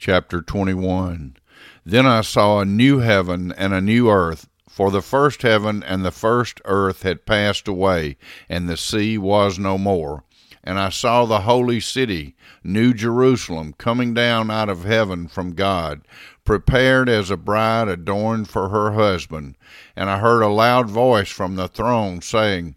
Chapter 21 Then I saw a new heaven and a new earth, for the first heaven and the first earth had passed away, and the sea was no more. And I saw the holy city, New Jerusalem, coming down out of heaven from God, prepared as a bride adorned for her husband. And I heard a loud voice from the throne saying,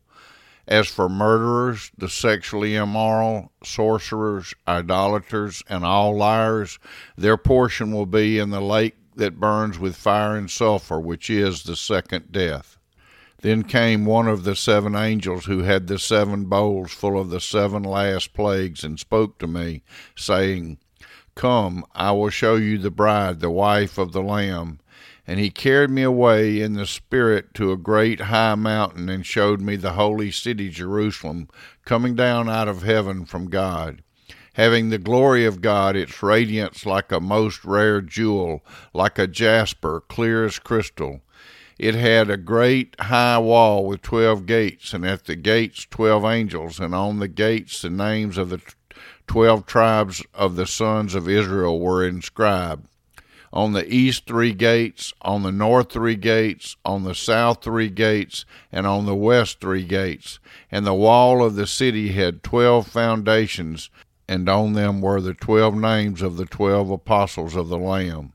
as for murderers, the sexually immoral, sorcerers, idolaters, and all liars, their portion will be in the lake that burns with fire and sulfur, which is the second death. Then came one of the seven angels who had the seven bowls full of the seven last plagues, and spoke to me, saying, Come, I will show you the bride, the wife of the Lamb. And he carried me away in the Spirit to a great high mountain and showed me the holy city Jerusalem coming down out of heaven from God, having the glory of God, its radiance like a most rare jewel, like a jasper, clear as crystal. It had a great high wall with twelve gates, and at the gates twelve angels, and on the gates the names of the twelve tribes of the sons of Israel were inscribed on the east three gates, on the north three gates, on the south three gates, and on the west three gates. And the wall of the city had twelve foundations, and on them were the twelve names of the twelve apostles of the Lamb.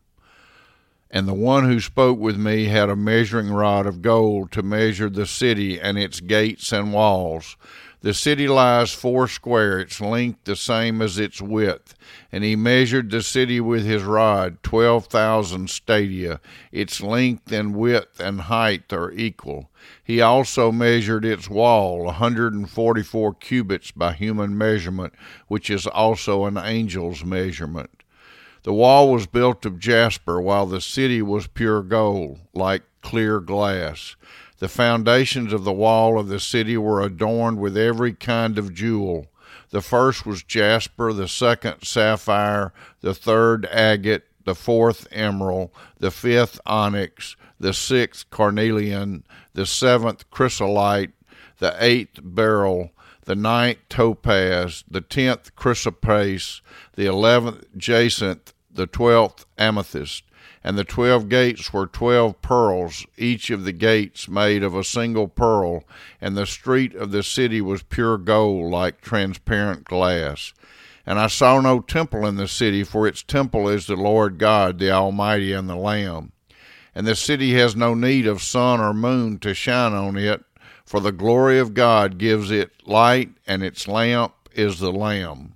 And the one who spoke with me had a measuring rod of gold to measure the city and its gates and walls. The city lies four square, its length the same as its width. And he measured the city with his rod, twelve thousand stadia. Its length and width and height are equal. He also measured its wall, a hundred and forty four cubits by human measurement, which is also an angel's measurement. The wall was built of jasper, while the city was pure gold, like clear glass. The foundations of the wall of the city were adorned with every kind of jewel. The first was jasper, the second sapphire, the third agate, the fourth emerald, the fifth onyx, the sixth carnelian, the seventh chrysolite, the eighth beryl, the ninth topaz, the tenth chrysoprase, the eleventh jacinth, the twelfth amethyst. And the twelve gates were twelve pearls, each of the gates made of a single pearl, and the street of the city was pure gold, like transparent glass. And I saw no temple in the city, for its temple is the Lord God, the Almighty, and the Lamb. And the city has no need of sun or moon to shine on it, for the glory of God gives it light, and its lamp is the Lamb.